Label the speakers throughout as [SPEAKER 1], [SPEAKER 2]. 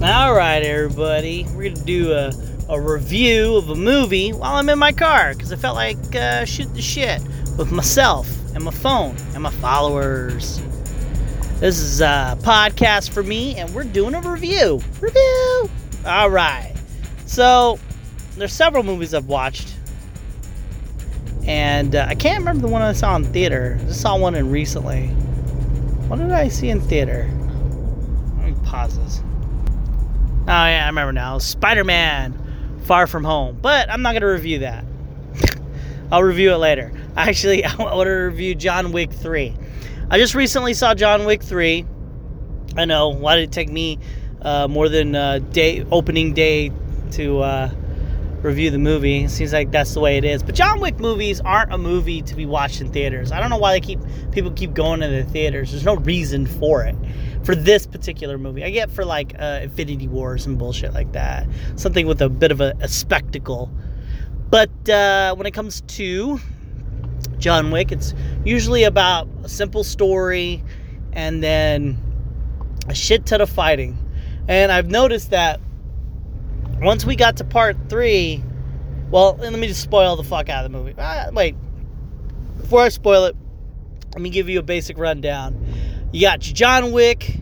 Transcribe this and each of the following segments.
[SPEAKER 1] All right, everybody. We're gonna do a, a review of a movie while I'm in my car because I felt like uh, shooting the shit with myself and my phone and my followers. This is a podcast for me, and we're doing a review. Review. All right. So there's several movies I've watched, and uh, I can't remember the one I saw in theater. I just saw one in recently. What did I see in theater? Let me pause this. Oh yeah, I remember now. Spider-Man: Far From Home. But I'm not gonna review that. I'll review it later. Actually, I want to review John Wick 3. I just recently saw John Wick 3. I know. Why did it take me uh, more than uh, day opening day to uh, review the movie? It seems like that's the way it is. But John Wick movies aren't a movie to be watched in theaters. I don't know why they keep people keep going to the theaters. There's no reason for it. For this particular movie, I get for like uh, Infinity Wars and bullshit like that. Something with a bit of a, a spectacle. But uh, when it comes to John Wick, it's usually about a simple story and then a shit ton of fighting. And I've noticed that once we got to part three, well, let me just spoil the fuck out of the movie. Ah, wait, before I spoil it, let me give you a basic rundown. You got John Wick.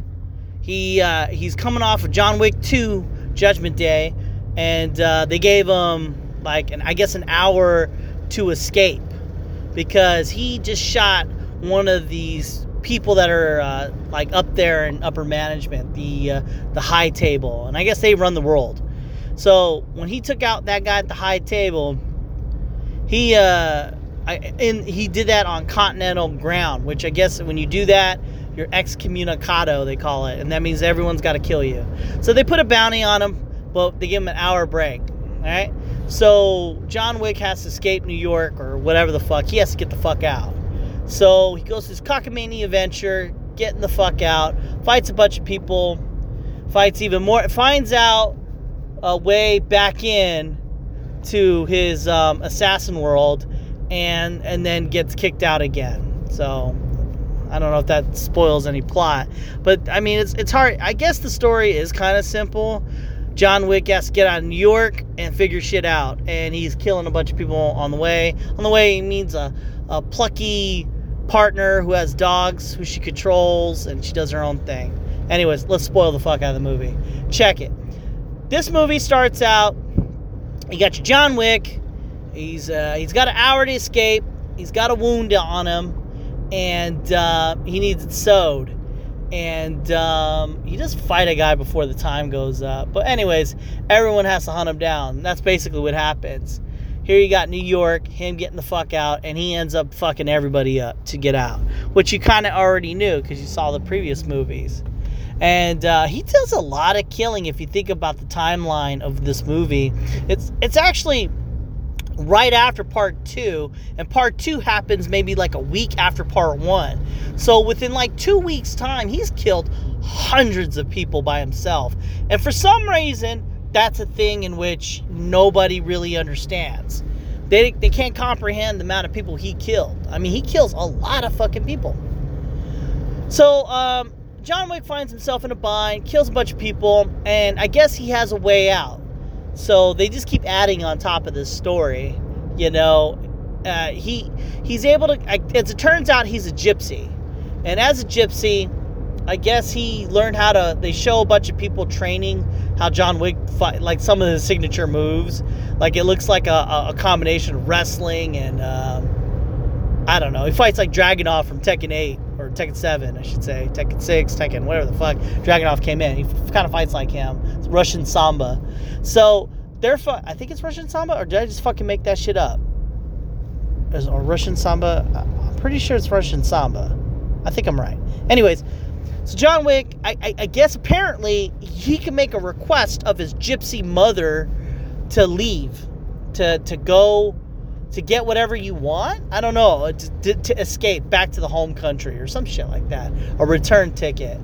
[SPEAKER 1] He uh, he's coming off of John Wick 2 Judgment Day, and uh, they gave him like an I guess an hour to escape because he just shot one of these people that are uh, like up there in upper management, the uh, the high table, and I guess they run the world. So when he took out that guy at the high table, he uh, I, and he did that on continental ground, which I guess when you do that, you're excommunicado, they call it, and that means everyone's got to kill you. So they put a bounty on him, but they give him an hour break. All right. So John Wick has to escape New York or whatever the fuck. He has to get the fuck out. So he goes to his cockamamie adventure, getting the fuck out, fights a bunch of people, fights even more, finds out a way back in to his um, assassin world, and and then gets kicked out again. So I don't know if that spoils any plot, but I mean it's it's hard. I guess the story is kind of simple. John Wick has to get out of New York and figure shit out, and he's killing a bunch of people on the way. On the way, he means a, a plucky partner who has dogs who she controls, and she does her own thing. Anyways, let's spoil the fuck out of the movie. Check it. This movie starts out. You got your John Wick. He's uh, he's got an hour to escape. He's got a wound on him, and uh, he needs it sewed and um, he just fight a guy before the time goes up. But anyways, everyone has to hunt him down. That's basically what happens. Here you got New York, him getting the fuck out, and he ends up fucking everybody up to get out, which you kind of already knew because you saw the previous movies. And uh, he does a lot of killing if you think about the timeline of this movie. It's it's actually right after part two, and part two happens maybe like a week after part one. So within like two weeks' time, he's killed hundreds of people by himself. And for some reason, that's a thing in which nobody really understands. They, they can't comprehend the amount of people he killed. I mean, he kills a lot of fucking people. So, um, John Wick finds himself in a bind, kills a bunch of people, and I guess he has a way out. So they just keep adding on top of this story. You know, uh, he he's able to. As it turns out, he's a gypsy, and as a gypsy, I guess he learned how to. They show a bunch of people training how John Wick fight, like some of his signature moves. Like it looks like a, a combination of wrestling and um, I don't know. He fights like Dragunov from Tekken 8 or Tekken 7, I should say. Tekken 6, Tekken, whatever the fuck. Dragunov came in. He f- kind of fights like him. It's Russian Sambo. So they're. Fu- I think it's Russian Sambo, or did I just fucking make that shit up? Is or Russian Sambo? I'm pretty sure it's Russian Sambo. I think I'm right. Anyways, so John Wick, I, I, I guess apparently he can make a request of his gypsy mother to leave, to to go to get whatever you want. I don't know to, to, escape back to the home country or some shit like that, a return ticket.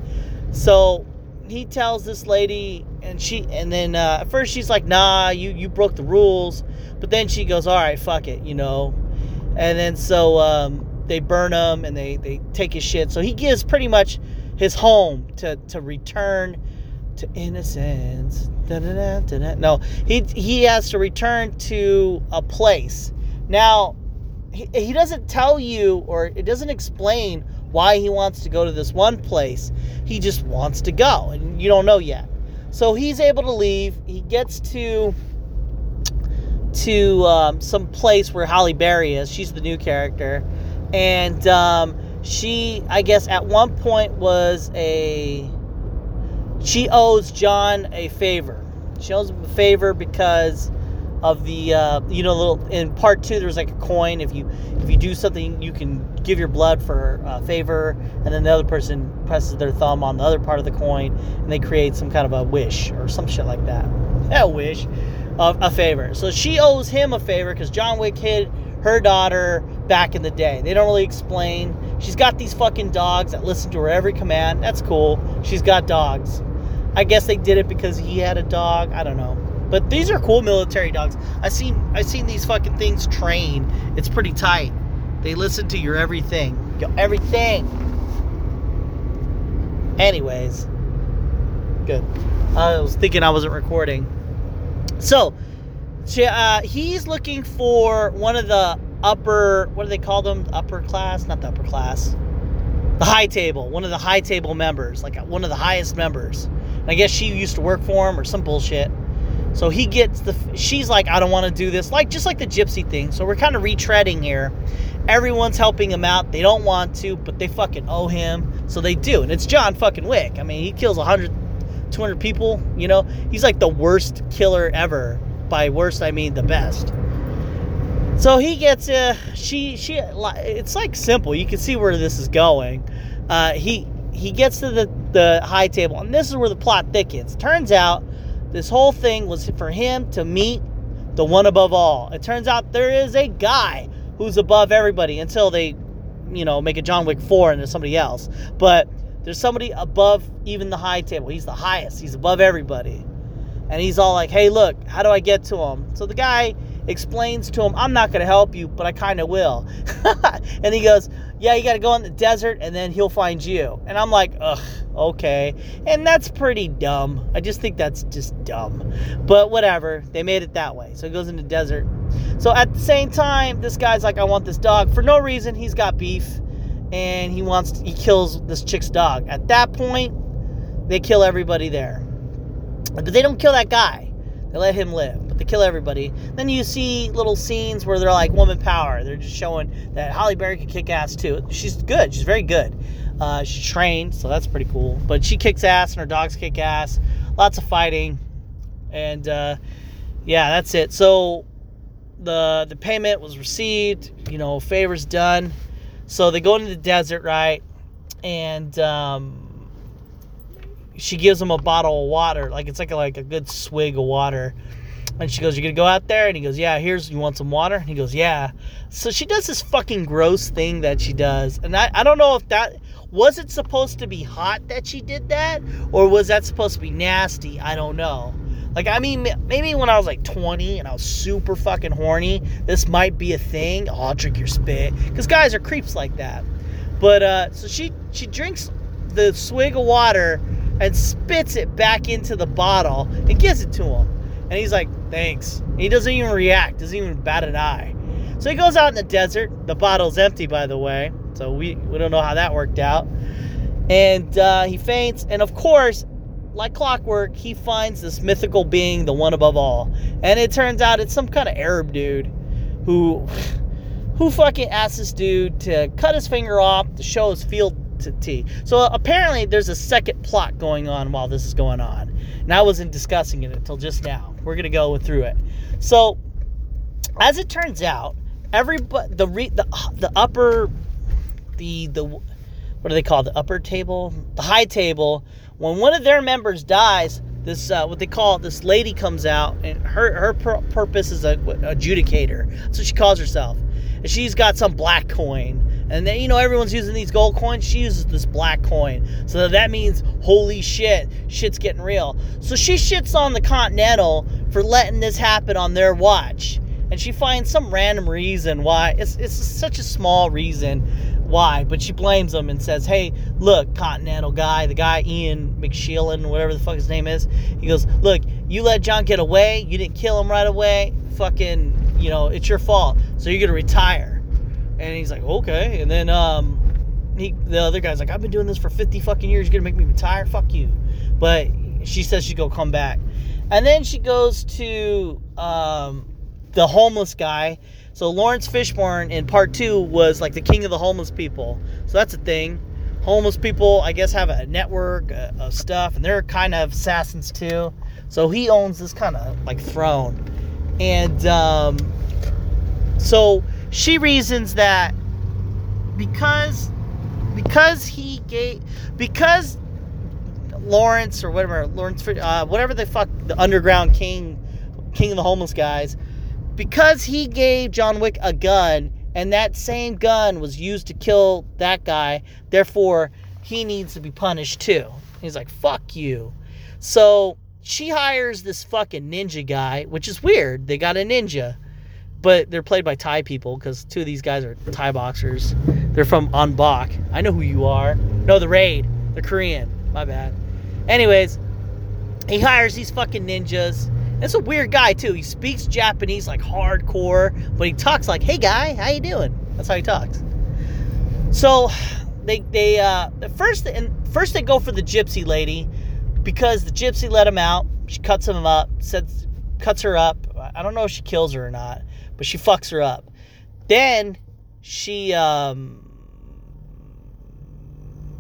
[SPEAKER 1] So he tells this lady, and she, and then uh, at first she's like, "Nah, you you broke the rules," but then she goes, "All right, fuck it," you know. And then so um, they burn him and they they take his shit. So he gives pretty much his home to to return to innocence. Da-da-da, da-da. No, he he has to return to a place. Now, he, he doesn't tell you or it doesn't explain why he wants to go to this one place. He just wants to go, and you don't know yet. So he's able to leave. He gets to to um, some place where Halle Berry is. She's the new character, and um, she, I guess, at one point was a. She owes John a favor. She owes him a favor because of the uh, you know little in part two there's like a coin. If you if you do something you can give your blood for a favor and then the other person presses their thumb on the other part of the coin and they create some kind of a wish or some shit like that. A wish of a favor. So she owes him a favor because john wick hid her daughter back in the day. They don't really explain. She's got these fucking dogs that listen to her every command. That's cool. She's got dogs. I guess they did it because he had a dog. I don't know but these are cool military dogs. I seen I seen these fucking things train. It's pretty tight. They listen to your everything. Your everything. Anyways, good. I was thinking I wasn't recording. So, uh, he's looking for one of the upper. What do they call them? Upper class? Not the upper class. The high table. One of the high table members, like one of the highest members. I guess she used to work for him or some bullshit. So he gets the. She's like, I don't want to do this. Like just like the gypsy thing. So we're kind of retreading here. Everyone's helping him out. They don't want to, but they fucking owe him. So they do. And it's John fucking Wick. I mean, he kills 100, 200 people. You know, he's like the worst killer ever. By worst, I mean the best. So he gets uh she she it's like simple. You can see where this is going. Uh, he he gets to the the high table, and this is where the plot thickens. Turns out this whole thing was for him to meet the one above all. It turns out there is a guy who's above everybody until they, you know, make a John Wick 4 and there's somebody else. But there's somebody above even the high table. He's the highest, he's above everybody. And he's all like, hey, look, how do I get to him? So the guy explains to him, I'm not going to help you, but I kind of will. and he goes, Yeah, you got to go in the desert and then he'll find you. And I'm like, Ugh, okay. And that's pretty dumb. I just think that's just dumb. But whatever. They made it that way. So he goes in the desert. So at the same time, this guy's like, I want this dog. For no reason, he's got beef. And he wants, to, he kills this chick's dog. At that point, they kill everybody there. But they don't kill that guy. They let him live but they kill everybody. Then you see little scenes where they're like woman power. They're just showing that Halle Berry can kick ass too. She's good. She's very good. Uh, she's trained, so that's pretty cool. But she kicks ass and her dogs kick ass. Lots of fighting, and uh, yeah, that's it. So the the payment was received. You know, favors done. So they go into the desert, right? And um, she gives him a bottle of water, like it's like a, like a good swig of water and she goes, "You're gonna go out there? And he goes, Yeah, here's, you want some water? And he goes, Yeah. So she does this fucking gross thing that she does. And I, I don't know if that, was it supposed to be hot that she did that? Or was that supposed to be nasty? I don't know. Like, I mean, maybe when I was like 20 and I was super fucking horny, this might be a thing. Oh, I'll drink your spit. Because guys are creeps like that. But, uh, so she, she drinks the swig of water and spits it back into the bottle and gives it to him. And he's like, thanks. he doesn't even react, doesn't even bat an eye. So he goes out in the desert. The bottle's empty, by the way. So we, we don't know how that worked out. And uh, he faints. And of course, like clockwork, he finds this mythical being, the one above all. And it turns out it's some kind of Arab dude who who fucking asked this dude to cut his finger off to show his field to T. So apparently there's a second plot going on while this is going on. And I wasn't discussing it until just now. We're gonna go through it. So, as it turns out, every the re, the the upper the the what do they call the upper table, the high table. When one of their members dies, this uh, what they call this lady comes out, and her her pur- purpose is a adjudicator. So she calls herself, and she's got some black coin and then, you know, everyone's using these gold coins. She uses this black coin. So that means, holy shit, shit's getting real. So she shits on the Continental for letting this happen on their watch. And she finds some random reason why. It's, it's such a small reason why, but she blames him and says, "Hey, look, Continental guy, the guy Ian McSheelan, whatever the fuck his name is." He goes, "Look, you let John get away. You didn't kill him right away. Fucking, you know, it's your fault. So you're gonna retire." And he's like, "Okay." And then um, he, the other guy's like, "I've been doing this for 50 fucking years. You're gonna make me retire? Fuck you." But she says she's gonna come back, and then she goes to um, the homeless guy. So Laurence Fishburne in part two was like the king of the homeless people. So that's a thing. Homeless people, I guess, have a network uh, of stuff, and they're kind of assassins too. So he owns this kind of like throne, and um, so she reasons that because because he gave because Laurence or whatever Laurence uh, whatever the fuck the underground king king of the homeless guys because he gave John Wick a gun and that same gun was used to kill that guy therefore he needs to be punished too he's like fuck you so she hires this fucking ninja guy which is weird they got a ninja but they're played by Thai people because two of these guys are Thai boxers. They're from Ong Bak. I know who you are. No, the Raid. They're Korean. My bad. Anyways, he hires these fucking ninjas. It's a weird guy too. He speaks Japanese like hardcore, but he talks like, "Hey guy, how you doing?" That's how he talks. So they they uh first and first they go for the gypsy lady because the gypsy let him out. She cuts him up, says cuts her up. I don't know if she kills her or not but she fucks her up. Then she um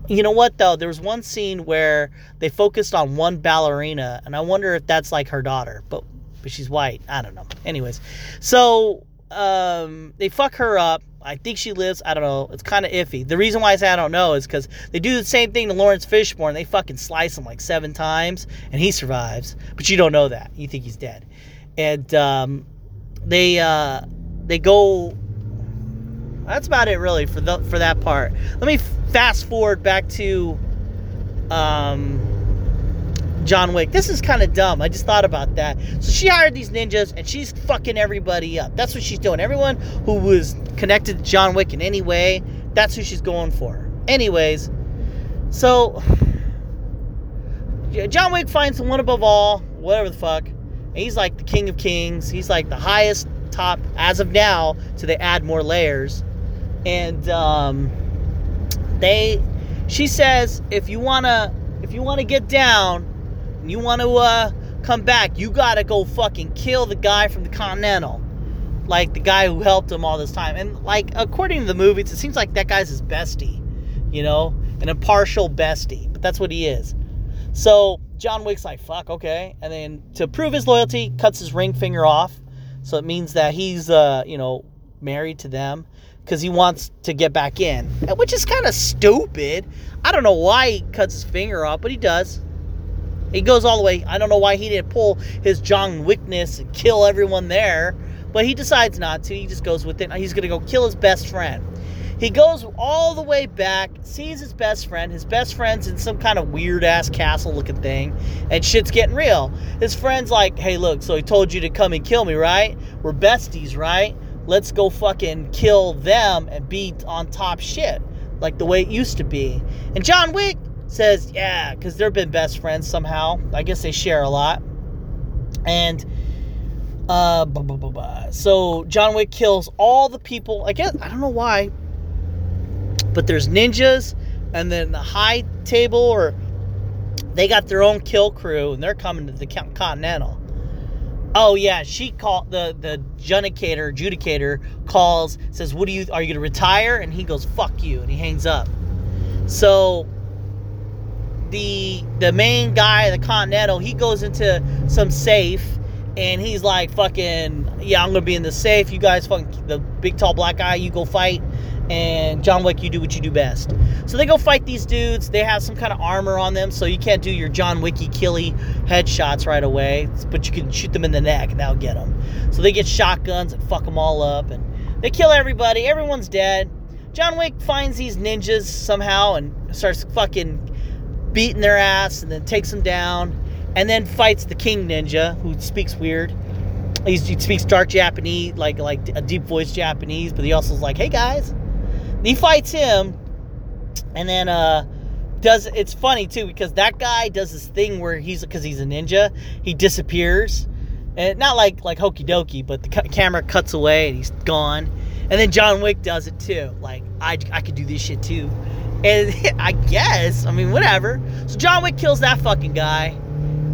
[SPEAKER 1] you know what though? There was one scene where they focused on one ballerina, and I wonder if that's like her daughter, but but she's white. I don't know. Anyways, so um, they fuck her up. I think she lives. I don't know. It's kind of iffy. The reason why I say I don't know is because they do the same thing to Laurence Fishburne. They fucking slice him like seven times, and he survives. But you don't know that. You think he's dead. And um, they uh, they go. That's about it, really, for the for that part. Let me fast forward back to um, John Wick. This is kind of dumb. I just thought about that. So she hired these ninjas, and she's fucking everybody up. That's what she's doing. Everyone who was connected to John Wick in any way, that's who she's going for. Anyways, so John Wick finds the one above all, whatever the fuck. And he's like the king of kings. He's like the highest top as of now. So they add more layers, and um, they. She says if you wanna if you wanna get down, and you wanna uh, come back, you gotta go fucking kill the guy from the Continental. Like the guy who helped him all this time. And like according to the movies, it seems like that guy's his bestie. You know? An impartial bestie. But that's what he is. So John Wick's like, fuck, okay. And then to prove his loyalty, cuts his ring finger off. So it means that he's, uh, you know, married to them because he wants to get back in, which is kind of stupid. I don't know why he cuts his finger off, but he does. He goes all the way. I don't know why he didn't pull his John Wickness and kill everyone there, but he decides not to. He just goes with it. He's going to go kill his best friend. He goes all the way back, sees his best friend. His best friend's in some kind of weird ass castle looking thing, and shit's getting real. His friend's like, hey, look, so he told you to come and kill me, right? We're besties, right? Let's go fucking kill them and be on top shit, like the way it used to be. And John Wick says, yeah, because they've been best friends somehow. I guess they share a lot. And uh, blah, blah, blah, so John Wick kills all the people. I guess I don't know why but there's ninjas, and then the high table, or they got their own kill crew, and they're coming to the Continental. Oh yeah, she called the the judicator judicator calls says, "What do you are you gonna retire?" And he goes, "Fuck you," and he hangs up. So the the main guy, the Continental, he goes into some safe and he's like, "Fucking yeah, I'm gonna be in the safe. You guys, fucking the big tall black guy, you go fight." And John Wick, you do what you do best. So they go fight these dudes. They have some kind of armor on them, so you can't do your John Wicky killy headshots right away, but you can shoot them in the neck and that'll get them. So they get shotguns and fuck them all up, and they kill everybody. Everyone's dead. John Wick finds these ninjas somehow and starts fucking beating their ass, and then takes them down, and then fights the King Ninja, who speaks weird. He's, he speaks dark Japanese, like like a deep voice Japanese, but he also is like, "Hey guys." He fights him, and then uh, does it's funny too because that guy does this thing where he's because he's a ninja, he disappears, and not like like hokey dokey, but the ca- camera cuts away and he's gone. And then John Wick does it too. Like I I could do this shit too. And I guess I mean whatever. So John Wick kills that fucking guy,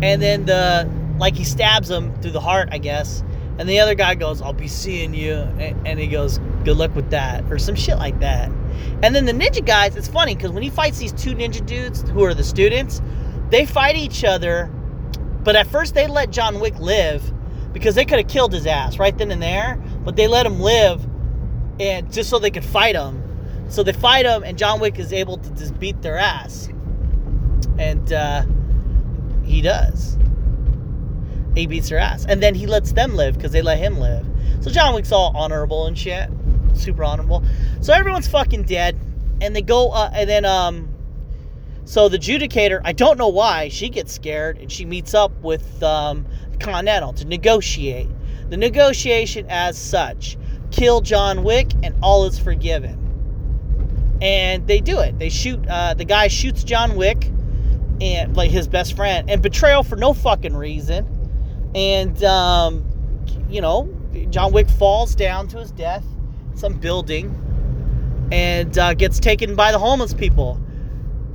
[SPEAKER 1] and then the like he stabs him through the heart, I guess. And the other guy goes, "I'll be seeing you," and, and he goes, "Good luck with that," or some shit like that. And then the ninja guys, it's funny because when he fights these two ninja dudes who are the students, they fight each other. But at first, they let John Wick live because they could have killed his ass right then and there. But they let him live, and just so they could fight him. So they fight him, and John Wick is able to just beat their ass, and uh, he does. He beats their ass, and then he lets them live because they let him live. So John Wick's all honorable and shit super honorable. So everyone's fucking dead, and they go, uh, and then um, so the judicator, I don't know why, she gets scared and she meets up with um, Continental to negotiate. The negotiation, as such, kill John Wick and all is forgiven. And they do it. They shoot. Uh, the guy shoots John Wick and like his best friend, and betrayal for no fucking reason. And um, you know, John Wick falls down to his death some building and uh, gets taken by the homeless people.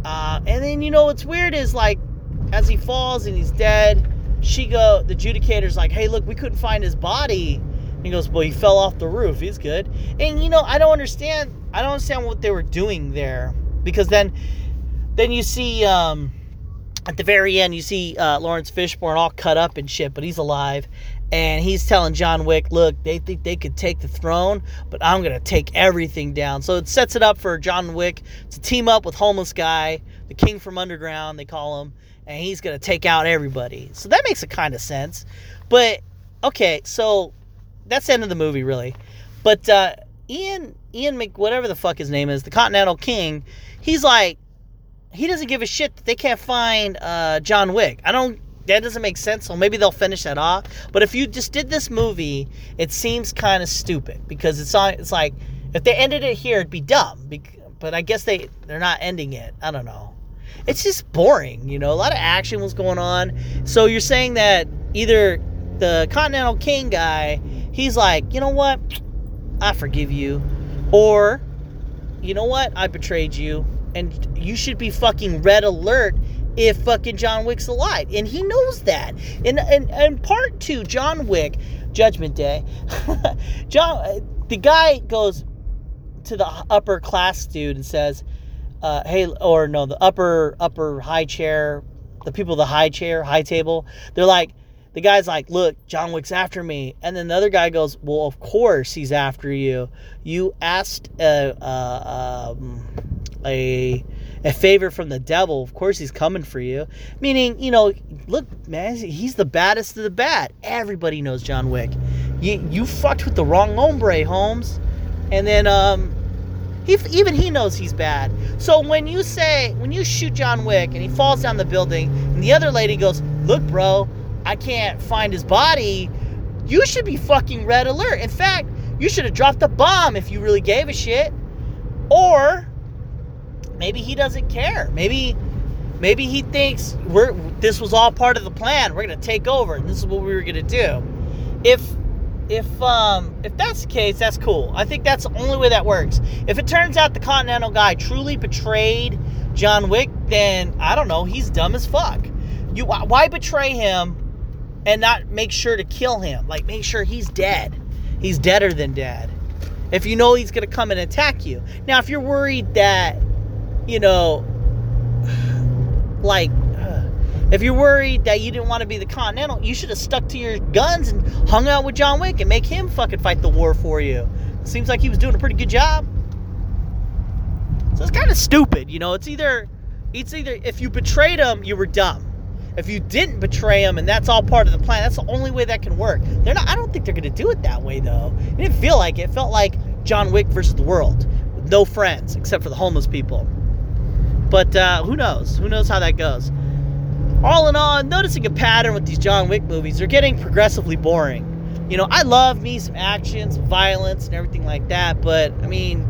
[SPEAKER 1] Uh, and then you know what's weird is like as he falls and he's dead, she go the judicator's like, hey look, we couldn't find his body. And he goes, well he fell off the roof. He's good. And you know I don't understand. I don't understand what they were doing there because then then you see um, at the very end you see uh, Laurence Fishburne all cut up and shit, but he's alive and he's telling John Wick, look, they think they could take the throne, but I'm going to take everything down. So it sets it up for John Wick to team up with homeless guy, the king from underground, they call him, and he's going to take out everybody. So that makes a kind of sense. But okay, so that's the end of the movie really. But uh, Ian Ian Mc whatever the fuck his name is, the Continental King, he's like he doesn't give a shit that they can't find uh, John Wick. I don't that doesn't make sense. So maybe they'll finish that off. But if you just did this movie, it seems kind of stupid because it's on. It's like if they ended it here, it'd be dumb. But I guess they they're not ending it. I don't know. It's just boring, you know. A lot of action was going on. So you're saying that either the Continental King guy, he's like, you know what, I forgive you, or you know what, I betrayed you, and you should be fucking red alert if fucking John Wick's alive. And he knows that. And and, and part two, John Wick, Judgment Day, John the guy goes to the upper class dude and says, uh, hey or no, the upper upper high chair, the people the high chair, high table, they're like the guy's like, look, John Wick's after me. And then the other guy goes, well, of course he's after you. You asked uh, uh, um, a a favor from the devil, of course he's coming for you. Meaning, you know, look, man, he's the baddest of the bad. Everybody knows John Wick. You you fucked with the wrong hombre, Holmes. And then um he even he knows he's bad. So when you say when you shoot John Wick and he falls down the building and the other lady goes, "Look, bro, I can't find his body." You should be fucking red alert. In fact, you should have dropped a bomb if you really gave a shit. Or maybe he doesn't care. Maybe maybe he thinks we're this was all part of the plan. We're gonna take over, and this is what we were gonna do. If if um if that's the case, that's cool. I think that's the only way that works. If it turns out the Continental guy truly betrayed John Wick, then I don't know. He's dumb as fuck. You why betray him and not make sure to kill him? Like make sure he's dead. He's deader than dead. If you know he's gonna come and attack you. Now, if you're worried that you know, like, if you're worried that you didn't want to be the Continental, you should have stuck to your guns and hung out with John Wick and make him fucking fight the war for you. Seems like he was doing a pretty good job. So it's kind of stupid, you know. It's either, it's either if you betrayed him, you were dumb. If you didn't betray him, and that's all part of the plan, that's the only way that can work. They're not. I don't think they're going to do it that way, though. It didn't feel like it. It felt like John Wick versus the world, with no friends except for the homeless people. But uh, who knows? Who knows how that goes? All in all, I'm noticing a pattern with these John Wick movies. They're getting progressively boring. You know, I love me some action, some violence, and everything like that, but I mean,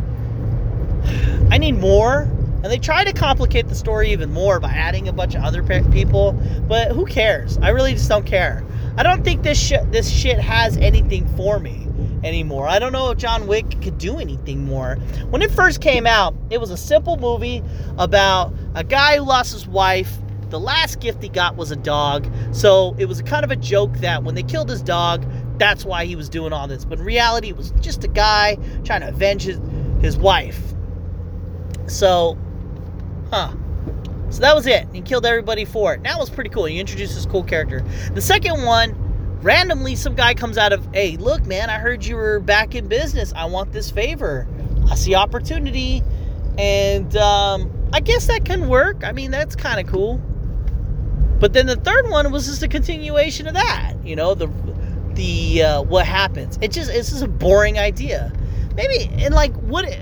[SPEAKER 1] I need more. And they try to complicate the story even more by adding a bunch of other pe- people, but who cares? I really just don't care. I don't think this shit this shit has anything for me anymore. I don't know if John Wick could do anything more. When it first came out, it was a simple movie about a guy who lost his wife. The last gift he got was a dog. So it was kind of a joke that when they killed his dog, that's why he was doing all this. But in reality, it was just a guy trying to avenge his, his wife. So, huh. So that was it. He killed everybody for it. That was pretty cool. He introduced this cool character. The second one, randomly, some guy comes out of, hey, look, man, I heard you were back in business. I want this favor. I see opportunity. And um, I guess that can work. I mean, that's kind of cool. But then the third one was just a continuation of that. You know, the the uh, what happens. It just it's just a boring idea. Maybe and like what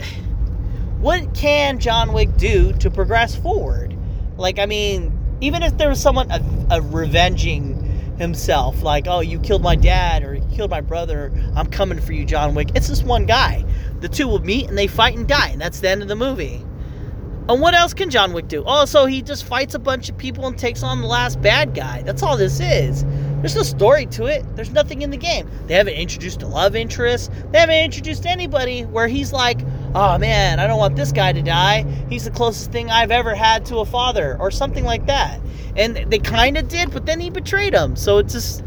[SPEAKER 1] what can John Wick do to progress forward? Like I mean, even if there was someone a, a revenging himself, like oh you killed my dad or you killed my brother, I'm coming for you, John Wick. It's this one guy. The two will meet and they fight and die, and that's the end of the movie. And what else can John Wick do? Oh, so he just fights a bunch of people and takes on the last bad guy. That's all this is. There's no story to it. There's nothing in the game. They haven't introduced a love interest. They haven't introduced anybody where he's like, oh man, I don't want this guy to die. He's the closest thing I've ever had to a father, or something like that. And they kind of did, but then he betrayed him. So it's just,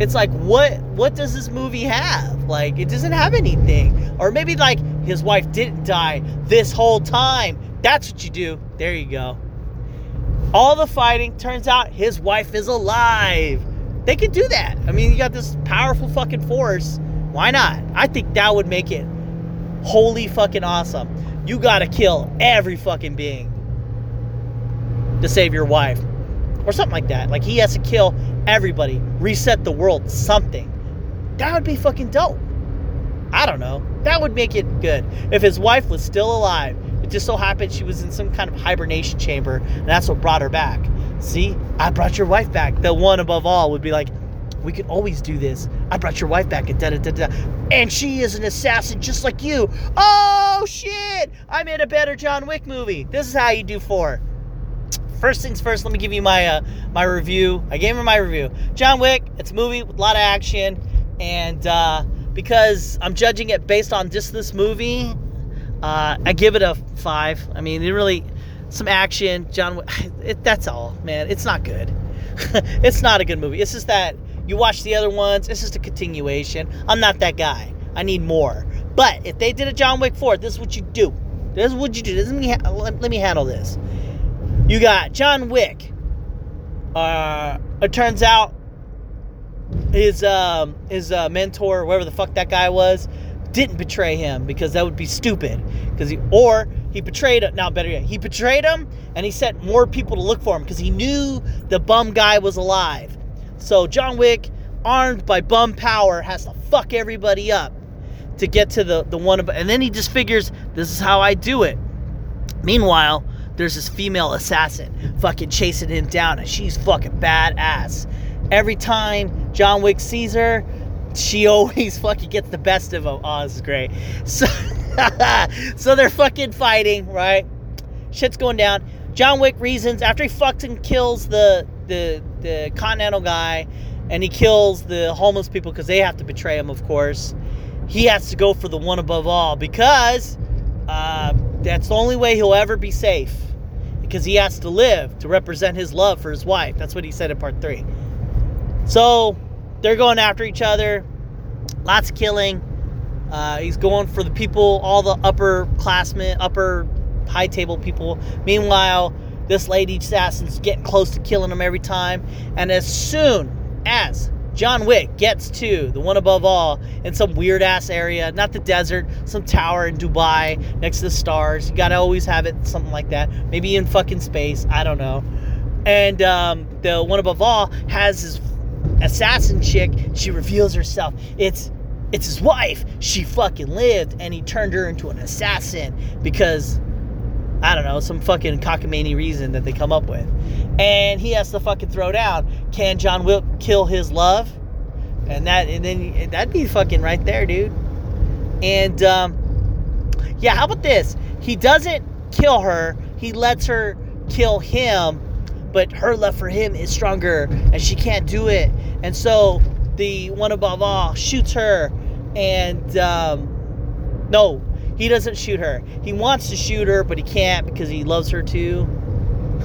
[SPEAKER 1] it's like, what, what does this movie have? Like, it doesn't have anything. Or maybe like his wife didn't die this whole time. That's what you do. There you go. All the fighting turns out his wife is alive. They could do that. I mean, you got this powerful fucking force. Why not? I think that would make it holy fucking awesome. You gotta kill every fucking being to save your wife. Or something like that. Like he has to kill everybody, reset the world, something. That would be fucking dope. I don't know. That would make it good. If his wife was still alive, it just so happened she was in some kind of hibernation chamber, and that's what brought her back. See, I brought your wife back. The one above all would be like, we could always do this. I brought your wife back and da da da. And she is an assassin just like you. Oh shit! I made a better John Wick movie. This is how you do four. First things first, let me give you my uh, my review. I gave her my review. John Wick, it's a movie with a lot of action, and uh, because I'm judging it based on just this movie, uh, I give it a five. I mean, it really some action. John, it, that's all, man. It's not good. it's not a good movie. It's just that you watch the other ones. It's just a continuation. I'm not that guy. I need more. But if they did a John Wick 4, this is what you do. This is what you do. This is me. Let, let me handle this. You got John Wick. Uh, it turns out his um his uh, mentor, whoever the fuck that guy was, didn't betray him because that would be stupid. Because he or he betrayed him. Now better yet, he betrayed him and he sent more people to look for him because he knew the bum guy was alive. So John Wick, armed by bum power, has to fuck everybody up to get to the the one. And then he just figures this is how I do it. Meanwhile, there's this female assassin fucking chasing him down, and she's fucking badass. Every time John Wick sees her, she always fucking gets the best of him. Oh, this is great. So, so they're fucking fighting, right? Shit's going down. John Wick reasons after he fucks and kills the the the Continental guy, and he kills the homeless people because they have to betray him, of course. He has to go for the one above all because uh, that's the only way he'll ever be safe. Because he has to live to represent his love for his wife. That's what he said in part three. So they're going after each other. Lots of killing. Uh, he's going for the people, all the upper classmen, upper high table people. Meanwhile, this lady assassin's getting close to killing him every time. And as soon as John Wick gets to the one above all in some weird ass area, not the desert, some tower in Dubai next to the stars. You gotta always have it something like that. Maybe in fucking space. I don't know. And um, the one above all has his assassin chick. She reveals herself. It's it's his wife. She fucking lived, and he turned her into an assassin because I don't know some fucking cockamamie reason that they come up with, and he has to fucking throw down. Can John Wick kill his love? And that and then that'd be fucking right there, dude. And um, yeah, how about this? he doesn't kill her. He lets her kill him, but her love for him is stronger, and she can't do it. And so the one above all shoots her, and um, no, he doesn't shoot her. He wants to shoot her, but he can't because he loves her too.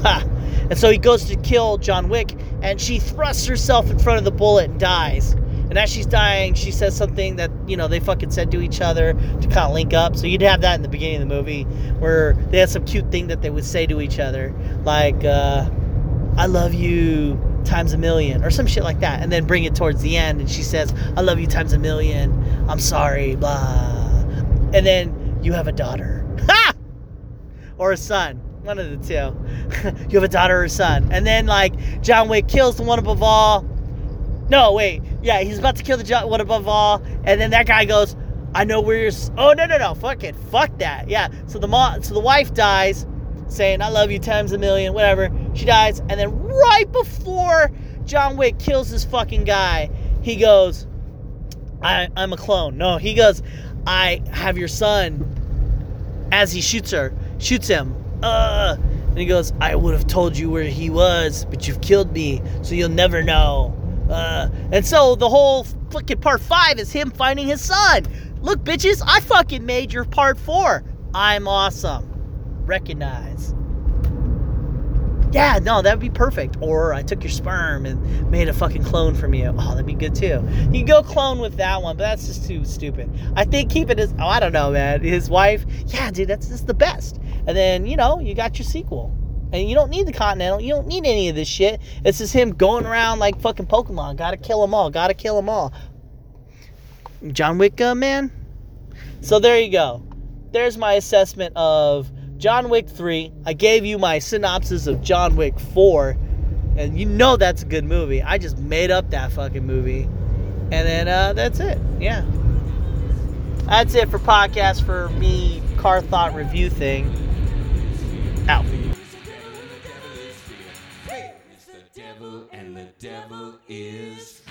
[SPEAKER 1] Ha! And so he goes to kill John Wick, and she thrusts herself in front of the bullet and dies. And as she's dying, she says something that, you know, they fucking said to each other to kind of link up. So you'd have that in the beginning of the movie where they had some cute thing that they would say to each other. Like, uh, I love you times a million or some shit like that. And then bring it towards the end and she says, I love you times a million. I'm sorry, blah. And then you have a daughter. Ha! Or a son. One of the two. you have a daughter or a son. And then, like, John Wick kills the one above all. No, wait. Yeah, he's about to kill the one above all. And then that guy goes, I know where you're. s- Oh, no, no, no. Fuck it. Fuck that. Yeah. So the, mo- so the wife dies, saying, I love you times a million, whatever. She dies. And then right before John Wick kills this fucking guy, he goes, I, I'm a clone. No, he goes, I have your son as he shoots her, shoots him. Uh, and he goes, I would have told you where he was, but you've killed me, so you'll never know. Uh, and so the whole fucking part five is him finding his son. Look, bitches, I fucking made your part four. I'm awesome. Recognize. Yeah, no, that'd be perfect. Or I took your sperm and made a fucking clone from you. Oh, that'd be good too. You go clone with that one, but that's just too stupid. I think keep it as oh, I don't know, man. His wife, yeah, dude, that's just the best. And then you know you got your sequel, and you don't need the Continental. You don't need any of this shit. It's just him going around like fucking Pokemon. Gotta kill them all. Gotta kill them all. John Wick, uh, man. So there you go. There's my assessment of John Wick 3. I gave you my synopsis of John Wick 4. And you know that's a good movie. I just made up that fucking movie. And then uh, that's it. Yeah. That's it for podcast for me, car thought review thing. Out.
[SPEAKER 2] The devil, and the devil is.